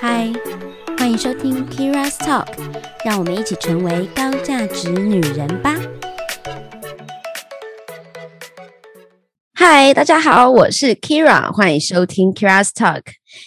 嗨，欢迎收听 Kira's Talk，让我们一起成为高价值女人吧。嗨，大家好，我是 Kira，欢迎收听 Kira's Talk。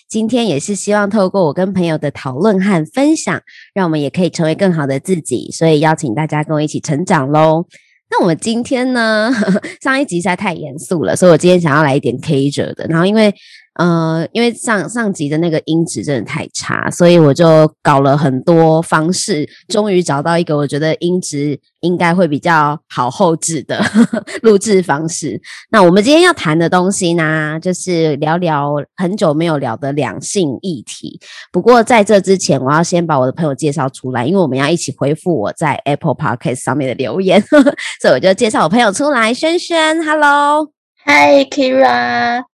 今天也是希望透过我跟朋友的讨论和分享，让我们也可以成为更好的自己，所以邀请大家跟我一起成长喽。那我们今天呢，上一集实在太严肃了，所以我今天想要来一点 K 者的。然后因为呃，因为上上集的那个音质真的太差，所以我就搞了很多方式，终于找到一个我觉得音质应该会比较好后置的 录制方式。那我们今天要谈的东西呢，就是聊聊很久没有聊的两性议题。不过在这之前，我要先把我的朋友介绍出来，因为我们要一起回复我在 Apple Podcast 上面的留言，所以我就介绍我朋友出来。轩轩，Hello，Hi Kira。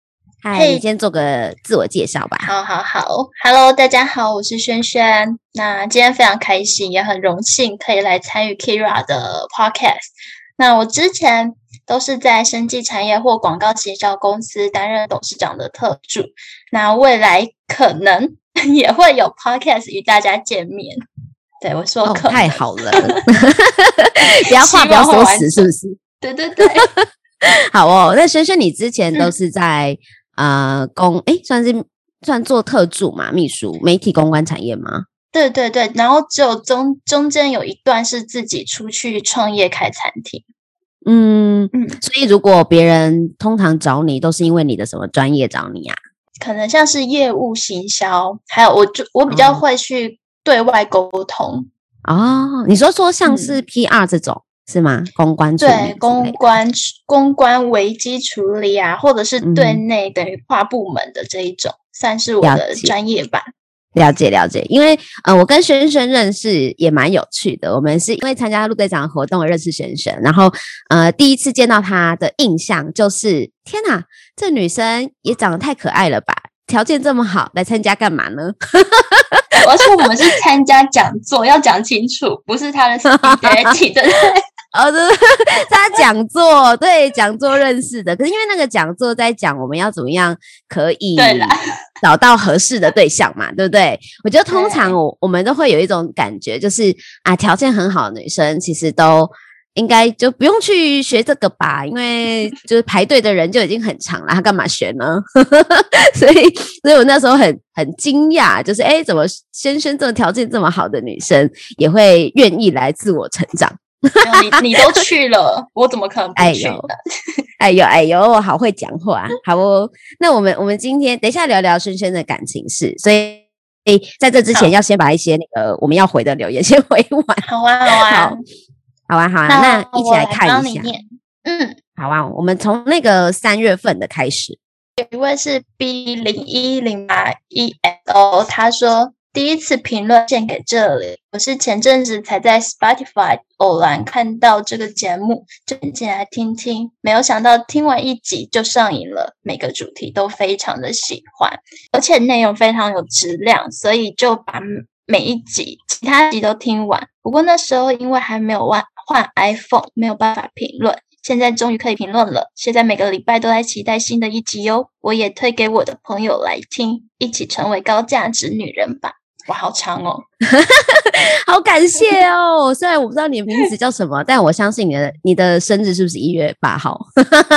嗨，你先做个自我介绍吧。好，好，好，Hello，大家好，我是轩轩。那今天非常开心，也很荣幸可以来参与 Kira 的 Podcast。那我之前都是在生技产业或广告营销公司担任董事长的特助。那未来可能 也会有 Podcast 与大家见面。对我说，太好了，不要话不要说死，是不是？对对对，好哦。那轩轩，你之前都是在。啊，公哎，算是算做特助嘛，秘书、媒体公关产业吗？对对对，然后只有中中间有一段是自己出去创业开餐厅。嗯嗯，所以如果别人通常找你，都是因为你的什么专业找你啊？可能像是业务行销，还有我就我比较会去对外沟通。哦，你说说像是 PR 这种。是吗？公关对公关公关危机处理啊，或者是对内等于跨部门的这一种，算是我的专业吧。了解了解，因为呃，我跟轩轩认识也蛮有趣的。我们是因为参加陆队长的活动而认识轩轩，然后呃，第一次见到他的印象就是，天哪，这女生也长得太可爱了吧？条件这么好，来参加干嘛呢？而且我们是参加讲座，要讲清楚，不是他的 speech，对对？哦，对，他讲座，对，讲座认识的。可是因为那个讲座在讲我们要怎么样可以 找到合适的对象嘛，对不对？我觉得通常我我们都会有一种感觉，就是啊，条件很好的女生其实都应该就不用去学这个吧，因为 就是排队的人就已经很长了，他干嘛学呢？所以，所以我那时候很很惊讶，就是哎，怎么轩轩这种条件这么好的女生也会愿意来自我成长？你你都去了，我怎么可能不去呢？哎呦哎呦，我好会讲话，好哦。那我们我们今天等一下聊聊轩轩的感情事，所以诶，在这之前要先把一些那个我们要回的留言先回完。好啊好啊好啊好啊，那一起来看一下。嗯，好啊，我们从那个三月份的开始，有一位是 B 零一零八一 O，他说。第一次评论献给这里，我是前阵子才在 Spotify 偶然看到这个节目，就进来听听。没有想到听完一集就上瘾了，每个主题都非常的喜欢，而且内容非常有质量，所以就把每一集、其他集都听完。不过那时候因为还没有换换 iPhone，没有办法评论。现在终于可以评论了。现在每个礼拜都在期待新的一集哟，我也推给我的朋友来听，一起成为高价值女人吧。哇，好长哦！好感谢哦。虽然我不知道你的名字叫什么，但我相信你的你的生日是不是一月八号？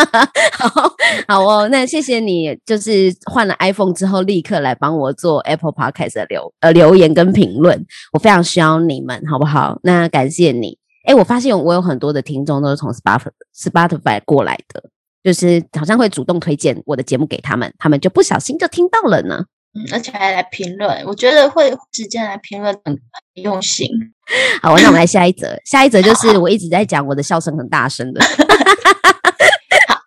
好好哦，那谢谢你，就是换了 iPhone 之后立刻来帮我做 Apple Podcast 的留呃留言跟评论，我非常需要你们，好不好？那感谢你。哎，我发现我有很多的听众都是从 Spotify Spotify 过来的，就是好像会主动推荐我的节目给他们，他们就不小心就听到了呢。嗯，而且还来评论，我觉得会直接来评论很很用心。好，那我们来下一则，下一则就是我一直在讲我的笑声很大声的。好，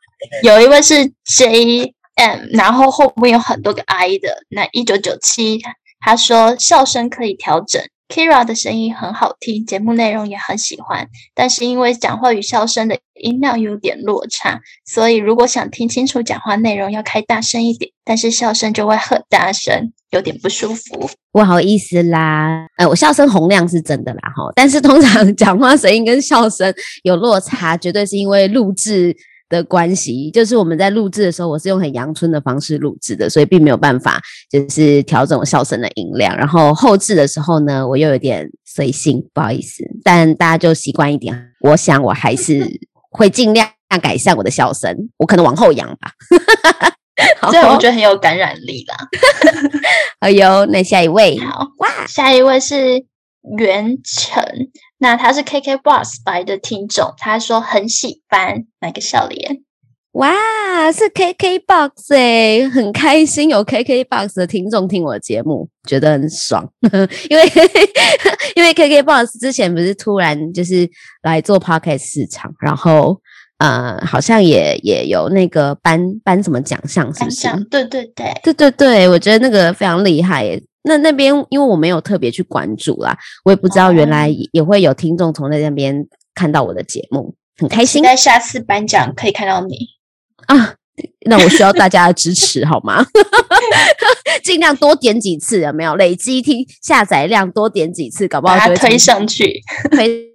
有一位是 J M，然后后面有很多个 I 的，那一九九七，他说笑声可以调整。Kira 的声音很好听，节目内容也很喜欢，但是因为讲话与笑声的音量有点落差，所以如果想听清楚讲话内容，要开大声一点，但是笑声就会很大声，有点不舒服。不好意思啦，呃，我笑声洪亮是真的啦哈，但是通常讲话声音跟笑声有落差，绝对是因为录制的关系，就是我们在录制的时候，我是用很阳春的方式录制的，所以并没有办法就是调整我笑声的音量。然后后置的时候呢，我又有点随性，不好意思，但大家就习惯一点。我想我还是 会尽量改善我的笑声，我可能往后仰吧。这我觉得很有感染力啦。哎呦，那下一位，好哇，下一位是袁成。那他是 KK Box 白的听众，他说很喜欢那个笑脸，哇，是 KK Box 哎，很开心有 KK Box 的听众听我的节目，觉得很爽，因为 因为 KK Box 之前不是突然就是来做 Podcast 市场，然后呃，好像也也有那个颁颁什么奖项，是不是？对对对，对对对，我觉得那个非常厉害。那那边因为我没有特别去关注啦，我也不知道原来也会有听众从那边看到我的节目，很开心。在下次颁奖可以看到你啊，那我需要大家的支持好吗？尽量多点几次，有没有累积听下载量？多点几次，搞不好把它推上去，推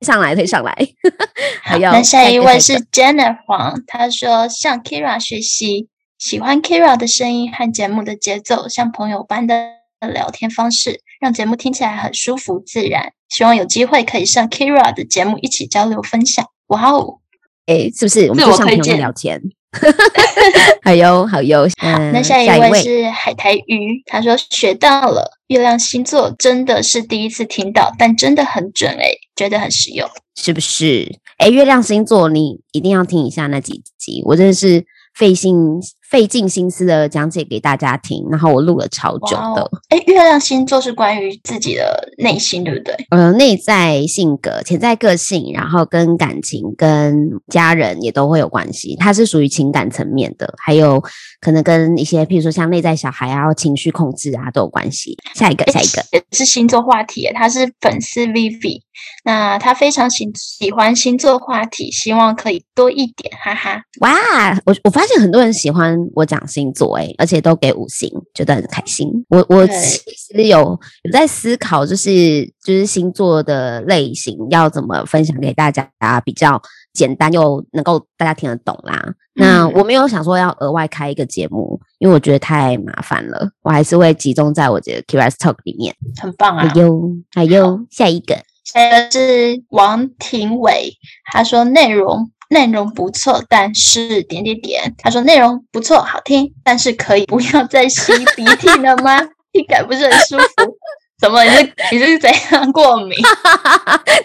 上来，推上来。还有，那下一位是 Jennifer，，他说向 Kira 学习，喜欢 Kira 的声音和节目的节奏，像朋友般的。的聊天方式让节目听起来很舒服自然，希望有机会可以上 Kira 的节目一起交流分享。哇哦，哎，是不是我们就上朋友聊天？好哟，好哟。好，那下一位是海苔鱼，他说学到了月亮星座，真的是第一次听到，但真的很准哎，觉得很实用，是不是？哎，月亮星座你一定要听一下那几集，我真的是费心。费尽心思的讲解给大家听，然后我录了超久的。哎，月亮星座是关于自己的内心，对不对？呃，内在性格、潜在个性，然后跟感情、跟家人也都会有关系。它是属于情感层面的，还有可能跟一些，譬如说像内在小孩啊、情绪控制啊都有关系。下一个，下一个是星座话题，他是粉丝 Vivi，那他非常喜喜欢星座话题，希望可以多一点，哈哈。哇，我我发现很多人喜欢。我讲星座哎，而且都给五星，觉得很开心。我我其实有有在思考，就是就是星座的类型要怎么分享给大家，比较简单又能够大家听得懂啦。那我没有想说要额外开一个节目，因为我觉得太麻烦了。我还是会集中在我的 Q S Talk 里面。很棒啊！还有还有下一个，下一个是王庭伟，他说内容。内容不错，但是点点点。他说内容不错，好听，但是可以不要再吸鼻涕了吗？听感不是很舒服。怎么？你是你是怎样过敏？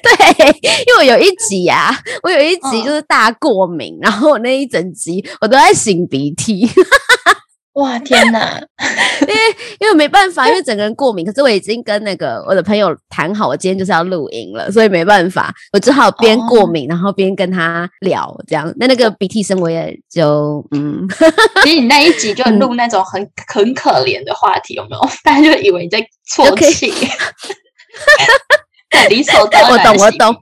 对，因为我有一集呀，我有一集就是大过敏，然后我那一整集我都在擤鼻涕。哇天哪！因为因为没办法，因为整个人过敏。可是我已经跟那个我的朋友谈好，我今天就是要录音了，所以没办法，我只好边过敏，然后边跟他聊这样。那那个鼻涕声我也就嗯，其实你那一集就录那种很很可怜的话题，有没有？大家就以为你在啜泣，理所当然。我懂，我懂。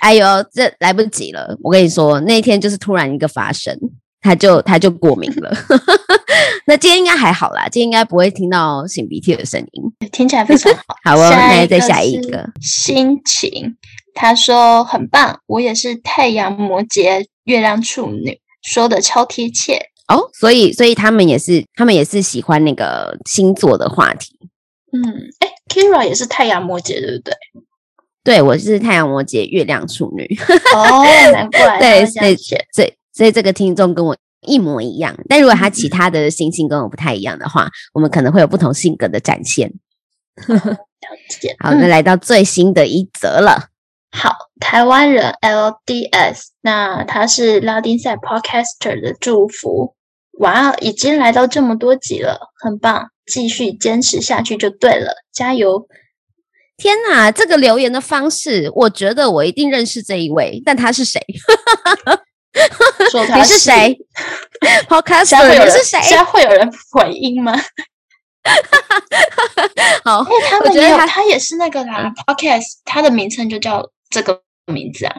哎呦，这来不及了！我跟你说，那一天就是突然一个发生。他就他就过敏了，那今天应该还好啦，今天应该不会听到擤鼻涕的声音，听起来非常好。好哦，那再下一个心情，他说很棒，我也是太阳摩羯，月亮处女，说的超贴切哦。所以所以他们也是他们也是喜欢那个星座的话题。嗯，哎，Kira 也是太阳摩羯，对不对？对，我是太阳摩羯，月亮处女。哦，难怪对对对。所以这个听众跟我一模一样，但如果他其他的星星跟我不太一样的话，我们可能会有不同性格的展现。好，那来到最新的一则了。好，台湾人 LDS，那他是拉丁赛 Podcaster 的祝福。哇，已经来到这么多集了，很棒，继续坚持下去就对了，加油！天哪，这个留言的方式，我觉得我一定认识这一位，但他是谁？你是谁？Podcast 你是谁？现在会有人回应吗？好，因为他们也有，他也是那个啦。Podcast 他的名称就叫这个名字啊？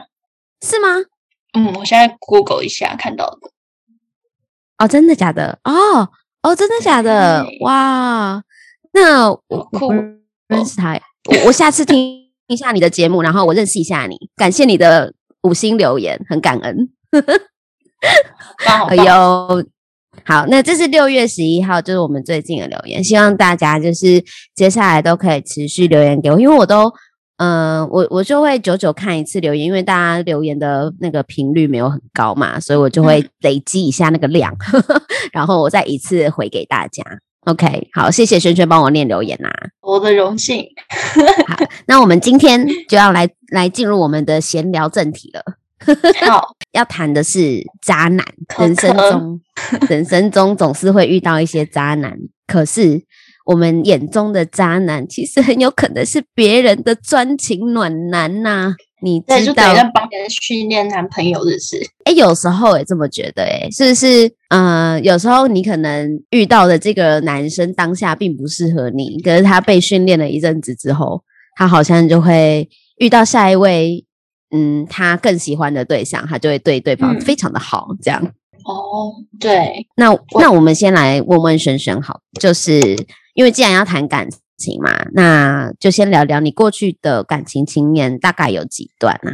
是吗？嗯，我现在 Google 一下看到的。哦，真的假的？哦哦，真的假的？哇，那我酷认识他。我我下次听一下你的节目，然后我认识一下你。感谢你的五星留言，很感恩。哎呦，好，那这是六月十一号，就是我们最近的留言，希望大家就是接下来都可以持续留言给我，因为我都。嗯，我我就会久久看一次留言，因为大家留言的那个频率没有很高嘛，所以我就会累积一下那个量，然后我再一次回给大家。OK，好，谢谢萱萱帮我念留言呐，我的荣幸。好，那我们今天就要来来进入我们的闲聊正题了。好，要谈的是渣男，人生中人生中总是会遇到一些渣男，可是。我们眼中的渣男，其实很有可能是别人的专情暖男呐。你知道，帮别人训练男朋友的事。哎，有时候也这么觉得，哎，是不是？嗯，有时候你可能遇到的这个男生当下并不适合你，可是他被训练了一阵子之后，他好像就会遇到下一位，嗯，他更喜欢的对象，他就会对对方非常的好，这样。哦，对。那那我们先来问问璇璇，好，就是。因为既然要谈感情嘛，那就先聊聊你过去的感情经验，大概有几段啊？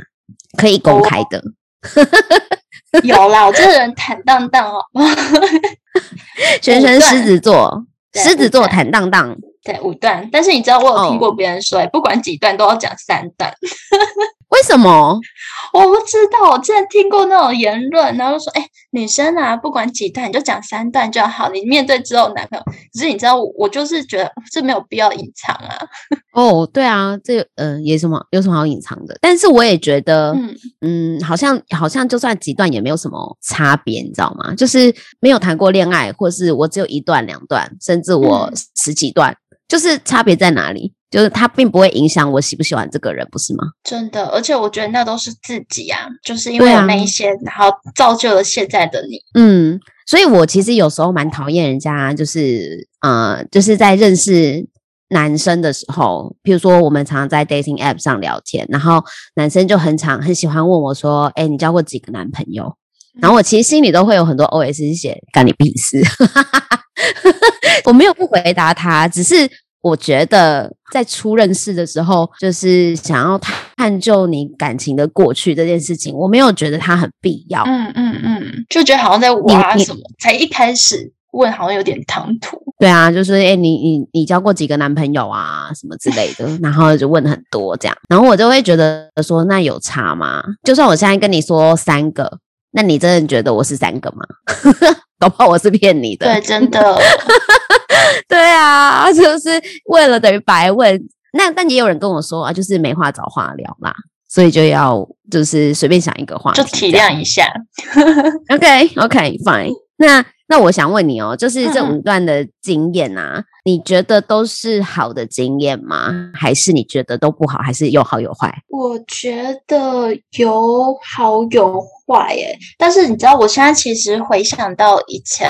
可以公开的。有啦，我这个人坦荡荡哦。全身狮子座，狮子座坦荡荡。对，五段。但是你知道，我有听过别人说，不管几段都要讲三段。为什么？我不知道，我之前听过那种言论，然后说，哎，女生啊，不管几段，你就讲三段就好。你面对之后男朋友，可是你知道，我就是觉得这没有必要隐藏啊。哦，对啊，这嗯，也什么有什么好隐藏的？但是我也觉得，嗯嗯，好像好像就算几段也没有什么差别，你知道吗？就是没有谈过恋爱，或是我只有一段两段，甚至我十几段，就是差别在哪里？就是他并不会影响我喜不喜欢这个人，不是吗？真的，而且我觉得那都是自己啊，就是因为有那一些，然后造就了现在的你。嗯，所以我其实有时候蛮讨厌人家，就是呃，就是在认识男生的时候，譬如说我们常常在 dating app 上聊天，然后男生就很常很喜欢问我说：“哎，你交过几个男朋友？”然后我其实心里都会有很多 OS 写干你屁事，我没有不回答他，只是。我觉得在初认识的时候，就是想要探究你感情的过去这件事情，我没有觉得它很必要。嗯嗯嗯，就觉得好像在挖什么，才一开始问好像有点唐突。对啊，就是哎，你你你交过几个男朋友啊，什么之类的，然后就问很多这样，然后我就会觉得说，那有差吗？就算我现在跟你说三个，那你真的觉得我是三个吗？搞不好我是骗你的。对，真的。对啊，就是为了等于白问。那但也有人跟我说啊，就是没话找话聊啦，所以就要就是随便想一个话，就体谅一下。OK OK Fine。那那我想问你哦，就是这五段的经验啊，你觉得都是好的经验吗？还是你觉得都不好？还是有好有坏？我觉得有好有坏耶。但是你知道，我现在其实回想到以前。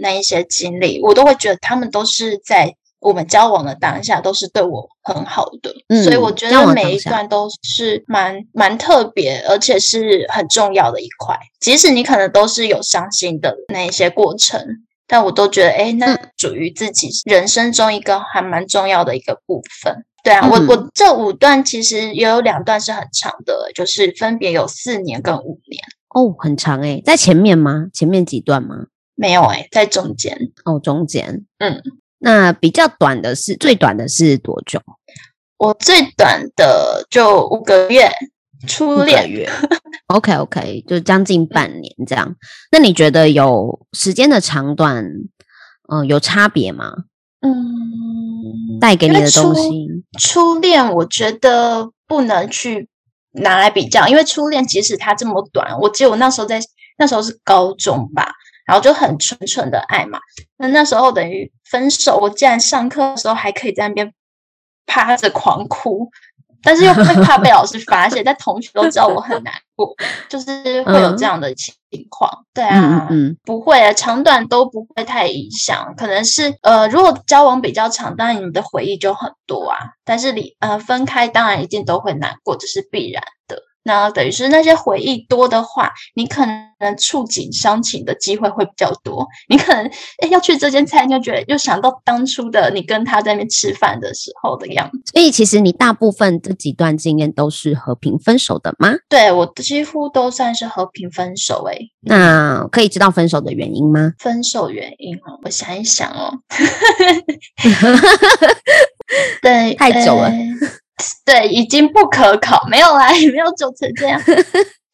那一些经历，我都会觉得他们都是在我们交往的当下都是对我很好的，所以我觉得每一段都是蛮蛮特别，而且是很重要的一块。即使你可能都是有伤心的那一些过程，但我都觉得，哎，那属于自己人生中一个还蛮重要的一个部分。对啊，我我这五段其实也有两段是很长的，就是分别有四年跟五年哦，很长哎，在前面吗？前面几段吗？没有哎，在中间哦，中间，嗯，那比较短的是最短的是多久？我最短的就五个月，初恋月，OK OK，就将近半年这样。那你觉得有时间的长短，嗯，有差别吗？嗯，带给你的东西，初恋我觉得不能去拿来比较，因为初恋即使它这么短，我记得我那时候在那时候是高中吧。然后就很纯纯的爱嘛，那那时候等于分手，我竟然上课的时候还可以在那边趴着狂哭，但是又会怕被老师发现，但同学都知道我很难过，就是会有这样的情况。对啊，嗯不会啊，长短都不会太影响，可能是呃，如果交往比较长，当然你们的回忆就很多啊，但是你呃分开，当然一定都会难过，这是必然的。那等于是那些回忆多的话，你可能触景伤情的机会会比较多。你可能哎要去这间餐厅，就觉得又想到当初的你跟他在那边吃饭的时候的样子。所以其实你大部分这几段经验都是和平分手的吗？对我几乎都算是和平分手。哎，那可以知道分手的原因吗？分手原因哦，我想一想哦。对，太久了。对，已经不可考，没有啦，也没有走成这样。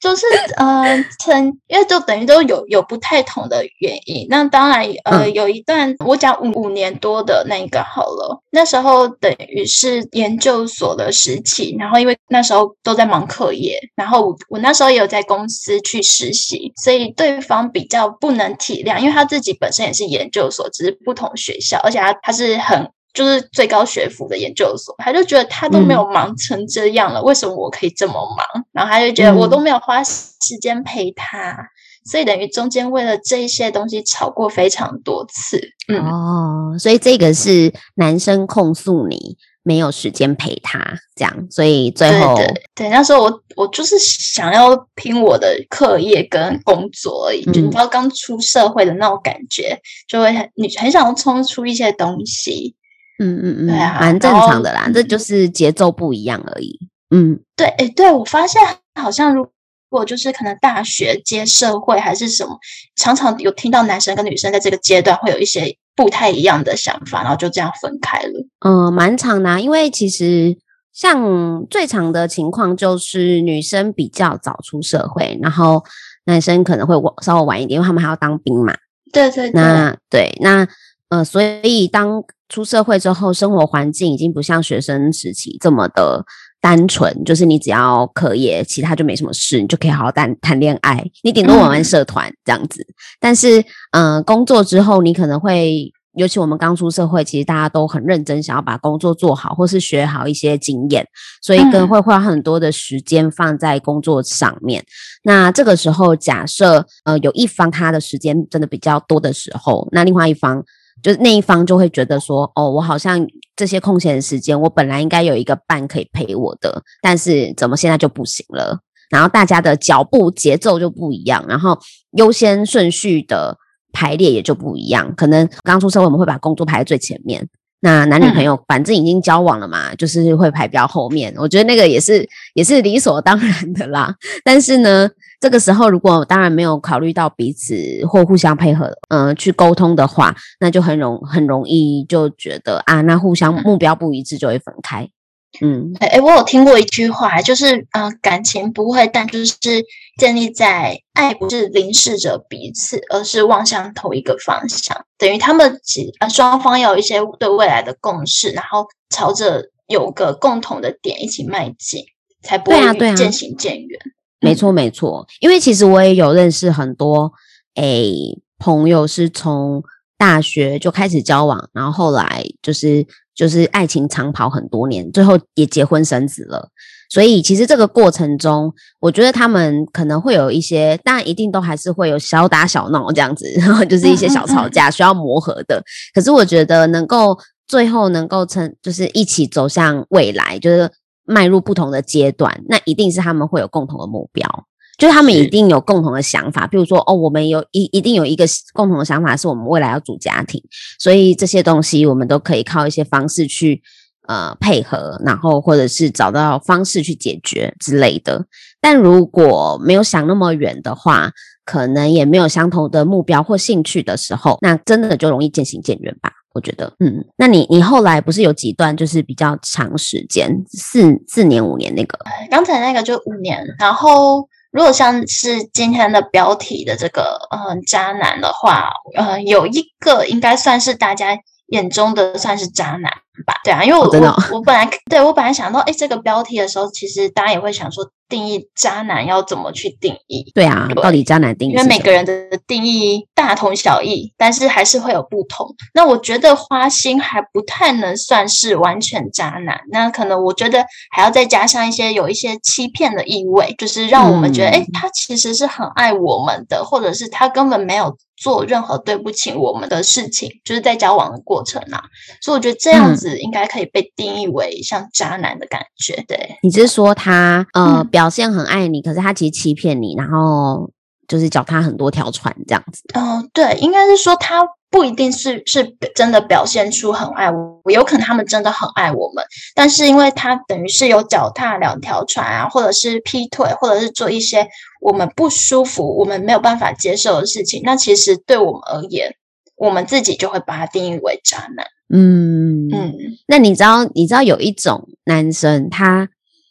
就是呃，成因为就等于都有有不太同的原因。那当然呃，有一段我讲五五年多的那个好了，那时候等于是研究所的时期，然后因为那时候都在忙课业，然后我我那时候也有在公司去实习，所以对方比较不能体谅，因为他自己本身也是研究所，只是不同学校，而且他他是很。就是最高学府的研究所，他就觉得他都没有忙成这样了，为什么我可以这么忙？然后他就觉得我都没有花时间陪他，所以等于中间为了这一些东西吵过非常多次。嗯哦，所以这个是男生控诉你没有时间陪他，这样，所以最后对那时候我我就是想要拼我的课业跟工作而已，就你知道刚出社会的那种感觉，就会很你很想要冲出一些东西。嗯嗯嗯，对啊，蛮正常的啦，这就是节奏不一样而已。嗯，对，哎，对我发现好像如果就是可能大学接社会还是什么，常常有听到男生跟女生在这个阶段会有一些不太一样的想法，然后就这样分开了。嗯，蛮长的，因为其实像最长的情况就是女生比较早出社会，然后男生可能会晚稍微晚一点，因为他们还要当兵嘛。对对，那对那。呃，所以当出社会之后，生活环境已经不像学生时期这么的单纯，就是你只要课业，其他就没什么事，你就可以好好谈谈恋爱，你顶多玩玩社团这样子。但是，嗯，工作之后，你可能会，尤其我们刚出社会，其实大家都很认真，想要把工作做好，或是学好一些经验，所以更会花很多的时间放在工作上面。那这个时候，假设呃有一方他的时间真的比较多的时候，那另外一方。就是那一方就会觉得说，哦，我好像这些空闲的时间，我本来应该有一个伴可以陪我的，但是怎么现在就不行了？然后大家的脚步节奏就不一样，然后优先顺序的排列也就不一样。可能刚出社会，我们会把工作排在最前面。那男女朋友反正已经交往了嘛，就是会排比较后面。我觉得那个也是也是理所当然的啦。但是呢，这个时候如果当然没有考虑到彼此或互相配合，嗯，去沟通的话，那就很容很容易就觉得啊，那互相目标不一致就会分开。嗯，哎，我有听过一句话，就是嗯，感情不会，但就是建立在爱不是凝视着彼此，而是望向同一个方向，等于他们几呃双方有一些对未来的共识，然后朝着有个共同的点一起迈进，才不会渐行渐远。没错，没错，因为其实我也有认识很多诶朋友，是从大学就开始交往，然后后来就是。就是爱情长跑很多年，最后也结婚生子了。所以其实这个过程中，我觉得他们可能会有一些，当然一定都还是会有小打小闹这样子，然后就是一些小吵架需要磨合的。可是我觉得能够最后能够成，就是一起走向未来，就是迈入不同的阶段，那一定是他们会有共同的目标。就是他们一定有共同的想法，比如说，哦，我们有一一定有一个共同的想法，是我们未来要组家庭，所以这些东西我们都可以靠一些方式去呃配合，然后或者是找到方式去解决之类的。但如果没有想那么远的话，可能也没有相同的目标或兴趣的时候，那真的就容易渐行渐远吧。我觉得，嗯，那你你后来不是有几段就是比较长时间，四四年五年那个？刚才那个就五年，然后。如果像是今天的标题的这个嗯渣男的话，呃，有一个应该算是大家眼中的算是渣男吧？对啊，因为我我我本来对我本来想到哎这个标题的时候，其实大家也会想说。定义渣男要怎么去定义？对啊，到底渣男定义？因为每个人的定义大同小异，但是还是会有不同。那我觉得花心还不太能算是完全渣男，那可能我觉得还要再加上一些有一些欺骗的意味，就是让我们觉得，哎，他其实是很爱我们的，或者是他根本没有做任何对不起我们的事情，就是在交往的过程啊。所以我觉得这样子子应该可以被定义为像渣男的感觉。对，你是说他呃表现很爱你，可是他其实欺骗你，然后就是脚踏很多条船这样子？哦，对，应该是说他。不一定是是真的表现出很爱我，有可能他们真的很爱我们，但是因为他等于是有脚踏两条船啊，或者是劈腿，或者是做一些我们不舒服、我们没有办法接受的事情，那其实对我们而言，我们自己就会把它定义为渣男。嗯嗯，那你知道你知道有一种男生，他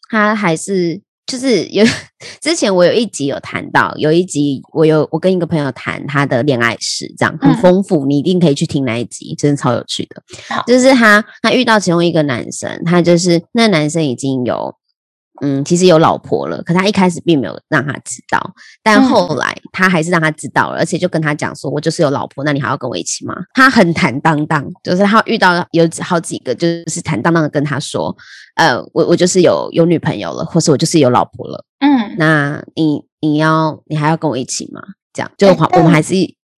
他还是。就是有 之前我有一集有谈到，有一集我有我跟一个朋友谈他的恋爱史，这样很丰富，你一定可以去听那一集，真的超有趣的。就是他他遇到其中一个男生，他就是那男生已经有。嗯，其实有老婆了，可他一开始并没有让他知道，但后来他还是让他知道了，而且就跟他讲说：“我就是有老婆，那你还要跟我一起吗？”他很坦荡荡，就是他遇到有好几个，就是坦荡荡的跟他说：“呃，我我就是有有女朋友了，或是我就是有老婆了。”嗯，那你你要你还要跟我一起吗？这样就我们还是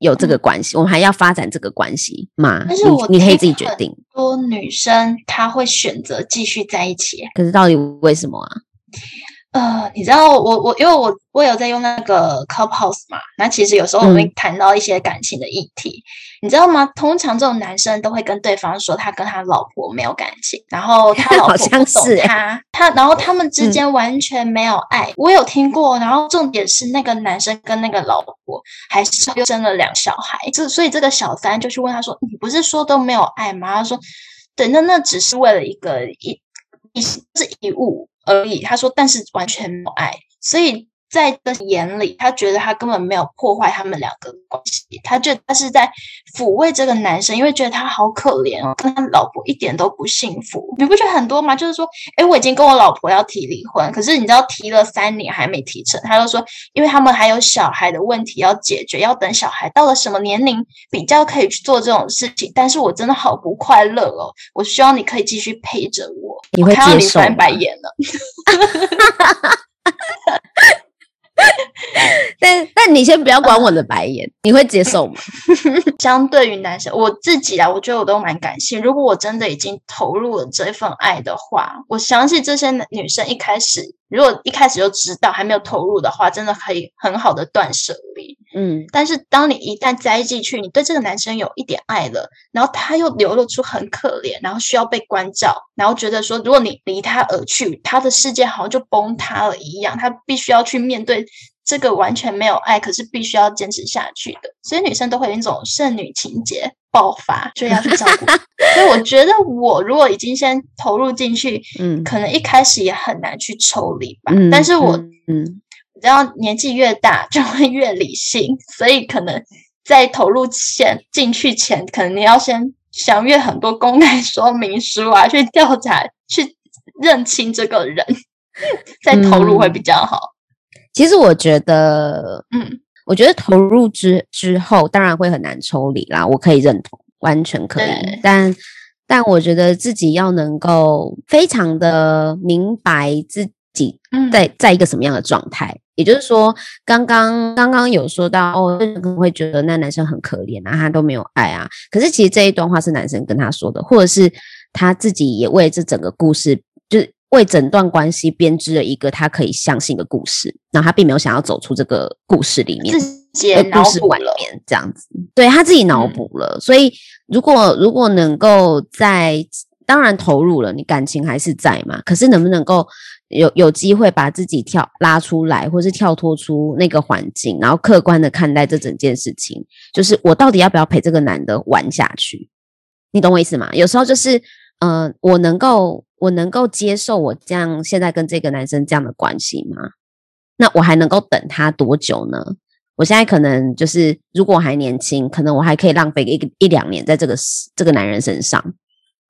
有这个关系，我们还要发展这个关系吗？但是我你可以自己决定。多女生她会选择继续在一起，可是到底为什么啊？呃，你知道我我因为我我有在用那个 Clubhouse 嘛，那其实有时候我会谈到一些感情的议题，你知道吗？通常这种男生都会跟对方说他跟他老婆没有感情，然后 他老婆不懂他，他然后他们之间完全没有爱。我有听过，然后重点是那个男生跟那个老婆还是又生了两小孩，这所以这个小三就去问他说：“你不是说都没有爱吗？”他说：“对，那那只是为了一个一一是一物。”而已，他说，但是完全没有爱，所以。在的眼里，他觉得他根本没有破坏他们两个关系，他觉得他是在抚慰这个男生，因为觉得他好可怜哦，跟他老婆一点都不幸福。你不觉得很多吗？就是说，哎，我已经跟我老婆要提离婚，可是你知道提了三年还没提成，他就说，因为他们还有小孩的问题要解决，要等小孩到了什么年龄比较可以去做这种事情。但是我真的好不快乐哦，我希望你可以继续陪着我。你会接受？翻白眼了。但但你先不要管我的白眼，你会接受吗？相对于男生，我自己啊，我觉得我都蛮感性。如果我真的已经投入了这份爱的话，我相信这些女生一开始。如果一开始就知道还没有投入的话，真的可以很好的断舍离。嗯，但是当你一旦栽进去，你对这个男生有一点爱了，然后他又流露出很可怜，然后需要被关照，然后觉得说，如果你离他而去，他的世界好像就崩塌了一样，他必须要去面对。这个完全没有爱，可是必须要坚持下去的，所以女生都会有一种剩女情节爆发，就要去照顾。所以我觉得，我如果已经先投入进去，嗯，可能一开始也很难去抽离吧。但是我，嗯，你知道，年纪越大就会越理性，所以可能在投入前进去前，可能你要先详阅很多公开 说明书啊，去调查，去认清这个人，再投入会比较好。其实我觉得，嗯，我觉得投入之之后，当然会很难抽离啦。我可以认同，完全可以。但但我觉得自己要能够非常的明白自己在在一个什么样的状态。也就是说，刚刚刚刚有说到，哦，可能会觉得那男生很可怜啊，他都没有爱啊。可是其实这一段话是男生跟他说的，或者是他自己也为这整个故事就是。为整段关系编织了一个他可以相信的故事，然后他并没有想要走出这个故事里面，故事里面这样子，对他自己脑补了。所以，如果如果能够在当然投入了，你感情还是在嘛？可是能不能够有有机会把自己跳拉出来，或是跳脱出那个环境，然后客观的看待这整件事情？就是我到底要不要陪这个男的玩下去？你懂我意思吗？有时候就是，嗯，我能够。我能够接受我这样现在跟这个男生这样的关系吗？那我还能够等他多久呢？我现在可能就是，如果还年轻，可能我还可以浪费一个一两年在这个这个男人身上，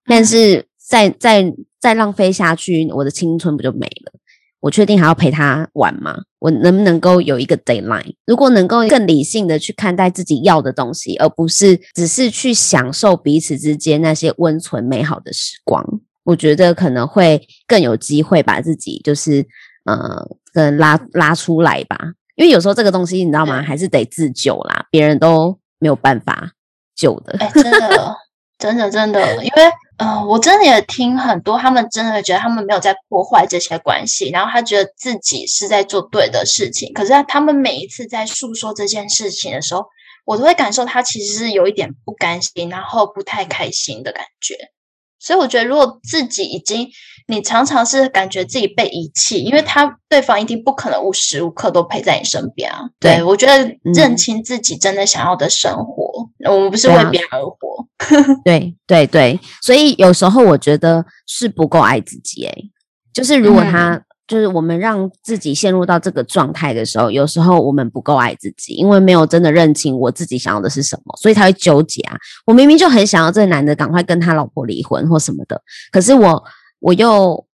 但是再再再浪费下去，我的青春不就没了？我确定还要陪他玩吗？我能不能够有一个 deadline？如果能够更理性的去看待自己要的东西，而不是只是去享受彼此之间那些温存美好的时光。我觉得可能会更有机会把自己就是呃，跟拉拉出来吧，因为有时候这个东西你知道吗？还是得自救啦，别人都没有办法救的。哎，真的，真的，真的，因为呃，我真的也听很多，他们真的觉得他们没有在破坏这些关系，然后他觉得自己是在做对的事情。可是他们每一次在诉说这件事情的时候，我都会感受他其实是有一点不甘心，然后不太开心的感觉。所以我觉得，如果自己已经你常常是感觉自己被遗弃，因为他对方一定不可能无时无刻都陪在你身边啊。对我觉得认清自己真的想要的生活，我们不是为别人而活。对对对，所以有时候我觉得是不够爱自己。诶，就是如果他。就是我们让自己陷入到这个状态的时候，有时候我们不够爱自己，因为没有真的认清我自己想要的是什么，所以才会纠结啊。我明明就很想要这个男的赶快跟他老婆离婚或什么的，可是我我又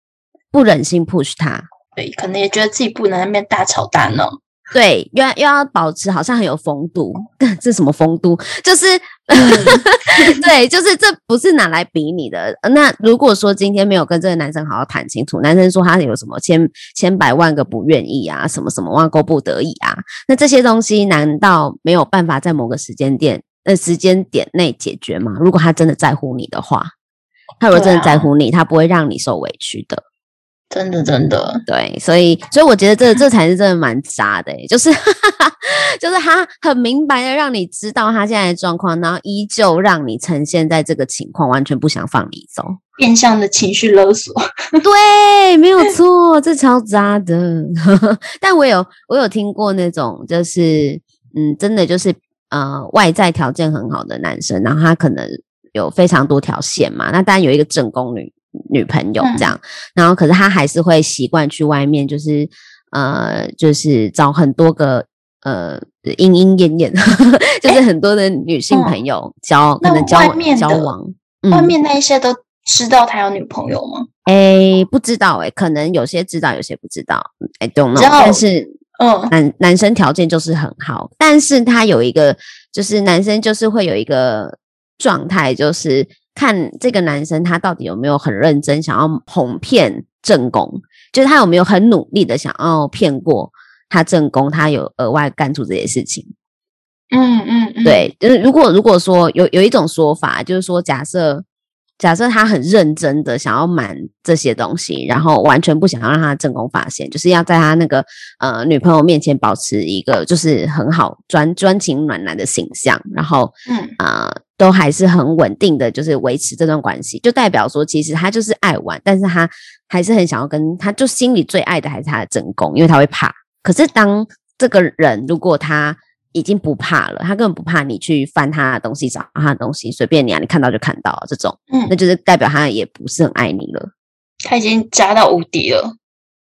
不忍心 push 他，对，可能也觉得自己不能那边大吵大闹。对，又又要保持好像很有风度，这什么风度？就是，对，就是这不是拿来比你的。那如果说今天没有跟这个男生好好谈清楚，男生说他有什么千千百万个不愿意啊，什么什么万够不得已啊，那这些东西难道没有办法在某个时间点呃时间点内解决吗？如果他真的在乎你的话，他如果真的在乎你，他不会让你受委屈的。真的，真的，对，所以，所以我觉得这这才是真的蛮渣的，就是，就是他很明白的让你知道他现在的状况，然后依旧让你呈现在这个情况，完全不想放你走，变相的情绪勒索。对，没有错，这超渣的。但我有，我有听过那种，就是，嗯，真的就是呃，外在条件很好的男生，然后他可能有非常多条线嘛，那当然有一个正宫女。女朋友这样，然后可是他还是会习惯去外面，就是呃，就是找很多个呃莺莺燕燕，就是很多的女性朋友交，可能交交往。外面那一些都知道他有女朋友吗？哎，不知道哎，可能有些知道，有些不知道。哎，don't know。但是，嗯，男男生条件就是很好，但是他有一个，就是男生就是会有一个状态，就是。看这个男生，他到底有没有很认真想要哄骗正宫？就是他有没有很努力的想要骗过他正宫？他有额外干出这些事情？嗯嗯，对，就是如果如果说有有一种说法，就是说假设。假设他很认真的想要瞒这些东西，然后完全不想要让他正宫发现，就是要在他那个呃女朋友面前保持一个就是很好专专情暖男的形象，然后嗯啊都还是很稳定的，就是维持这段关系，就代表说其实他就是爱玩，但是他还是很想要跟他，就心里最爱的还是他的正宫，因为他会怕。可是当这个人如果他已经不怕了，他根本不怕你去翻他的东西，找他的东西，随便你啊，你看到就看到这种，嗯，那就是代表他也不是很爱你了。他已经渣到无敌了，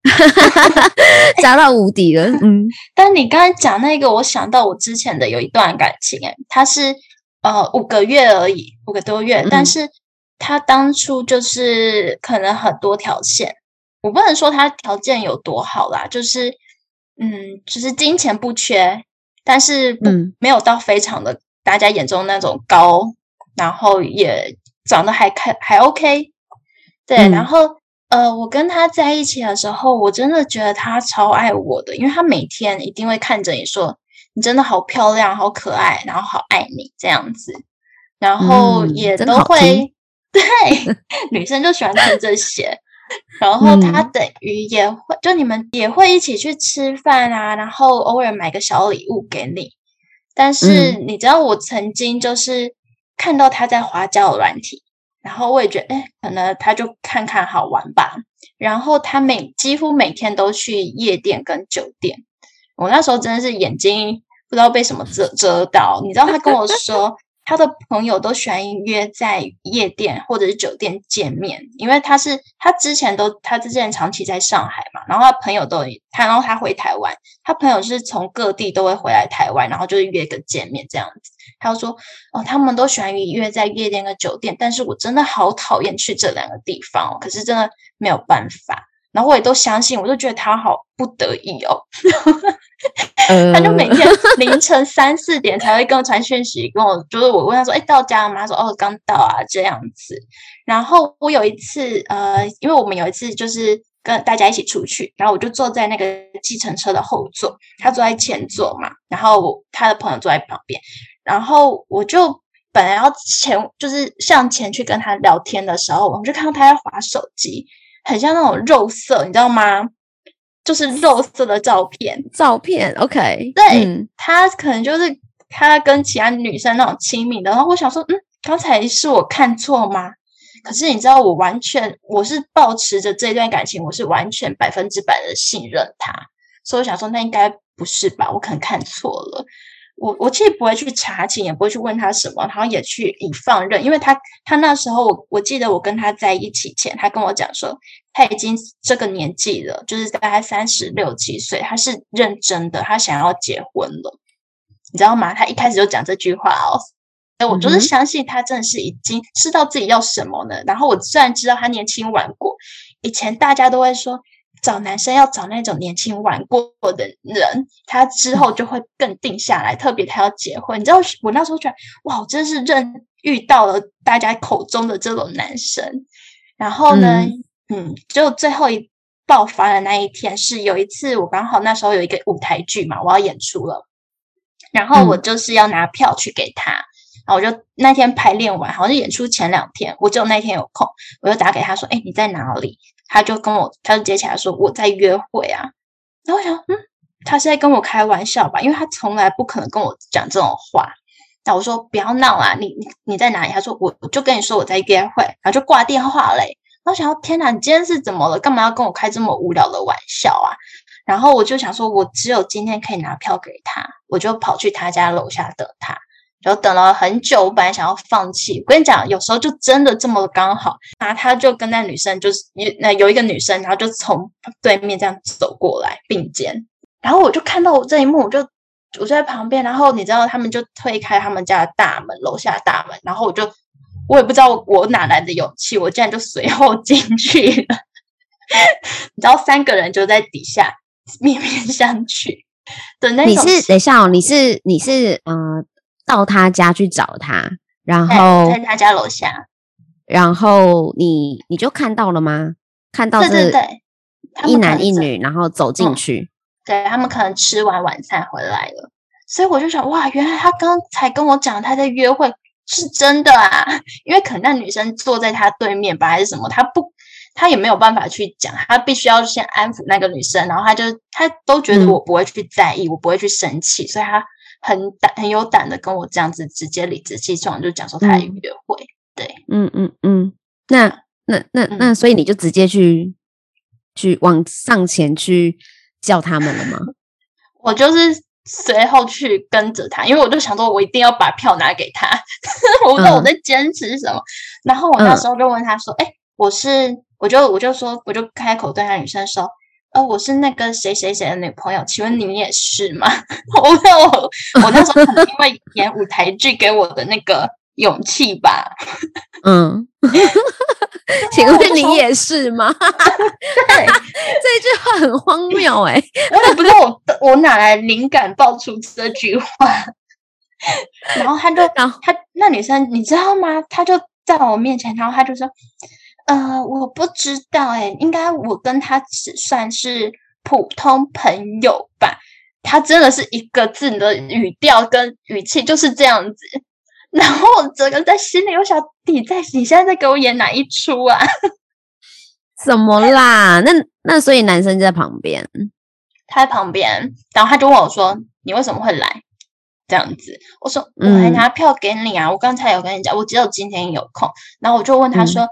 渣到无敌了。嗯，但你刚才讲那个，我想到我之前的有一段感情，哎，他是呃五个月而已，五个多月，但是他当初就是可能很多条线，我不能说他条件有多好啦，就是嗯，就是金钱不缺。但是嗯。没有到非常的大家眼中那种高，然后也长得还看还 OK，对，然后呃，我跟他在一起的时候，我真的觉得他超爱我的，因为他每天一定会看着你说你真的好漂亮、好可爱，然后好爱你这样子，然后也都会对 女生就喜欢听这些。然后他等于也会，就你们也会一起去吃饭啊，然后偶尔买个小礼物给你。但是你知道，我曾经就是看到他在花交软体，然后我也觉得，哎，可能他就看看好玩吧。然后他每几乎每天都去夜店跟酒店，我那时候真的是眼睛不知道被什么遮遮到。你知道他跟我说。他的朋友都喜欢约在夜店或者是酒店见面，因为他是他之前都他之前长期在上海嘛，然后他朋友都他然后他回台湾，他朋友是从各地都会回来台湾，然后就是约个见面这样子。他就说哦，他们都喜欢约在夜店跟酒店，但是我真的好讨厌去这两个地方哦，可是真的没有办法。然后我也都相信，我就觉得他好不得已哦，他就每天凌晨三四点才会跟我传讯息，跟我就是我问他说：“哎，到家了吗？”他说：“哦，刚到啊。”这样子。然后我有一次，呃，因为我们有一次就是跟大家一起出去，然后我就坐在那个计程车的后座，他坐在前座嘛，然后他的朋友坐在旁边，然后我就本来要前就是向前去跟他聊天的时候，我就看到他在划手机，很像那种肉色，你知道吗？就是肉色的照片，照片 OK，对他可能就是他跟其他女生那种亲密的，然后我想说，嗯，刚才是我看错吗？可是你知道，我完全我是保持着这段感情，我是完全百分之百的信任他，所以我想说，那应该不是吧？我可能看错了。我我其实不会去查寝，也不会去问他什么，然后也去以放任，因为他他那时候我我记得我跟他在一起前，他跟我讲说他已经这个年纪了，就是大概三十六七岁，他是认真的，他想要结婚了，你知道吗？他一开始就讲这句话哦，哎，我就是相信他真的是已经知道自己要什么呢。然后我虽然知道他年轻晚过，以前大家都会说。找男生要找那种年轻玩过的人，他之后就会更定下来。特别他要结婚，你知道，我那时候觉得哇，真是认遇到了大家口中的这种男生。然后呢，嗯，就最后一爆发的那一天是有一次，我刚好那时候有一个舞台剧嘛，我要演出了，然后我就是要拿票去给他，然后我就那天排练完，好像演出前两天，我只有那天有空，我就打给他说：“哎，你在哪里？”他就跟我，他就接起来说我在约会啊，然后我想，嗯，他是在跟我开玩笑吧？因为他从来不可能跟我讲这种话。那我说不要闹啊，你你你在哪里？他说我我就跟你说我在约会，然后就挂电话嘞。然后想到天哪，你今天是怎么了？干嘛要跟我开这么无聊的玩笑啊？然后我就想说，我只有今天可以拿票给他，我就跑去他家楼下等他。然后等了很久，我本来想要放弃。我跟你讲，有时候就真的这么刚好，然后他就跟那女生就是那有一个女生，然后就从对面这样走过来并肩，然后我就看到我这一幕，我就我就在旁边，然后你知道他们就推开他们家的大门，楼下大门，然后我就我也不知道我哪来的勇气，我竟然就随后 进去了。你知道三个人就在底下 面面相觑的那种。你是等一下哦，你是你是嗯。到他家去找他，然后在他家楼下，然后你你就看到了吗？看到是一男一女，然后走进去，对他们可能吃完晚餐回来了，所以我就想，哇，原来他刚才跟我讲他在约会是真的啊！因为可能那女生坐在他对面吧，还是什么，他不，他也没有办法去讲，他必须要先安抚那个女生，然后他就他都觉得我不会去在意，我不会去生气，所以他。很胆很有胆的跟我这样子直接理直气壮就讲说他约会，对，嗯嗯嗯，那那那那所以你就直接去去往上前去叫他们了吗？我就是随后去跟着他，因为我就想说我一定要把票拿给他，我不知道我在坚持什么。然后我那时候就问他说：“哎，我是我就我就说我就开口对那女生说。”哦，我是那个谁谁谁的女朋友，请问你们也是吗？我我我那时候可能因为演舞台剧给我的那个勇气吧。嗯，请问你也是吗？对，这句话很荒谬哎，我也不知道我我哪来灵感爆出这句话。然后他就，然后他那女生你知道吗？他就在我面前，然后他就说。呃，我不知道哎，应该我跟他只算是普通朋友吧。他真的是一个字的语调跟语气就是这样子，然后我整个在心里我想你在，你现在在给我演哪一出啊？怎么啦？那那所以男生就在旁边，他在旁边，然后他就问我说：“你为什么会来？”这样子，我说：“我还拿票给你啊，我刚才有跟你讲，我只有今天有空。”然后我就问他说。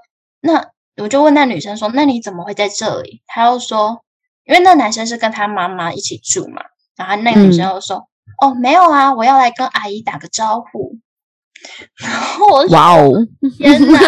那我就问那女生说：“那你怎么会在这里？”她又说：“因为那男生是跟他妈妈一起住嘛。”然后那个女生又说：“哦，没有啊，我要来跟阿姨打个招呼。”然后我哇哦，天哪！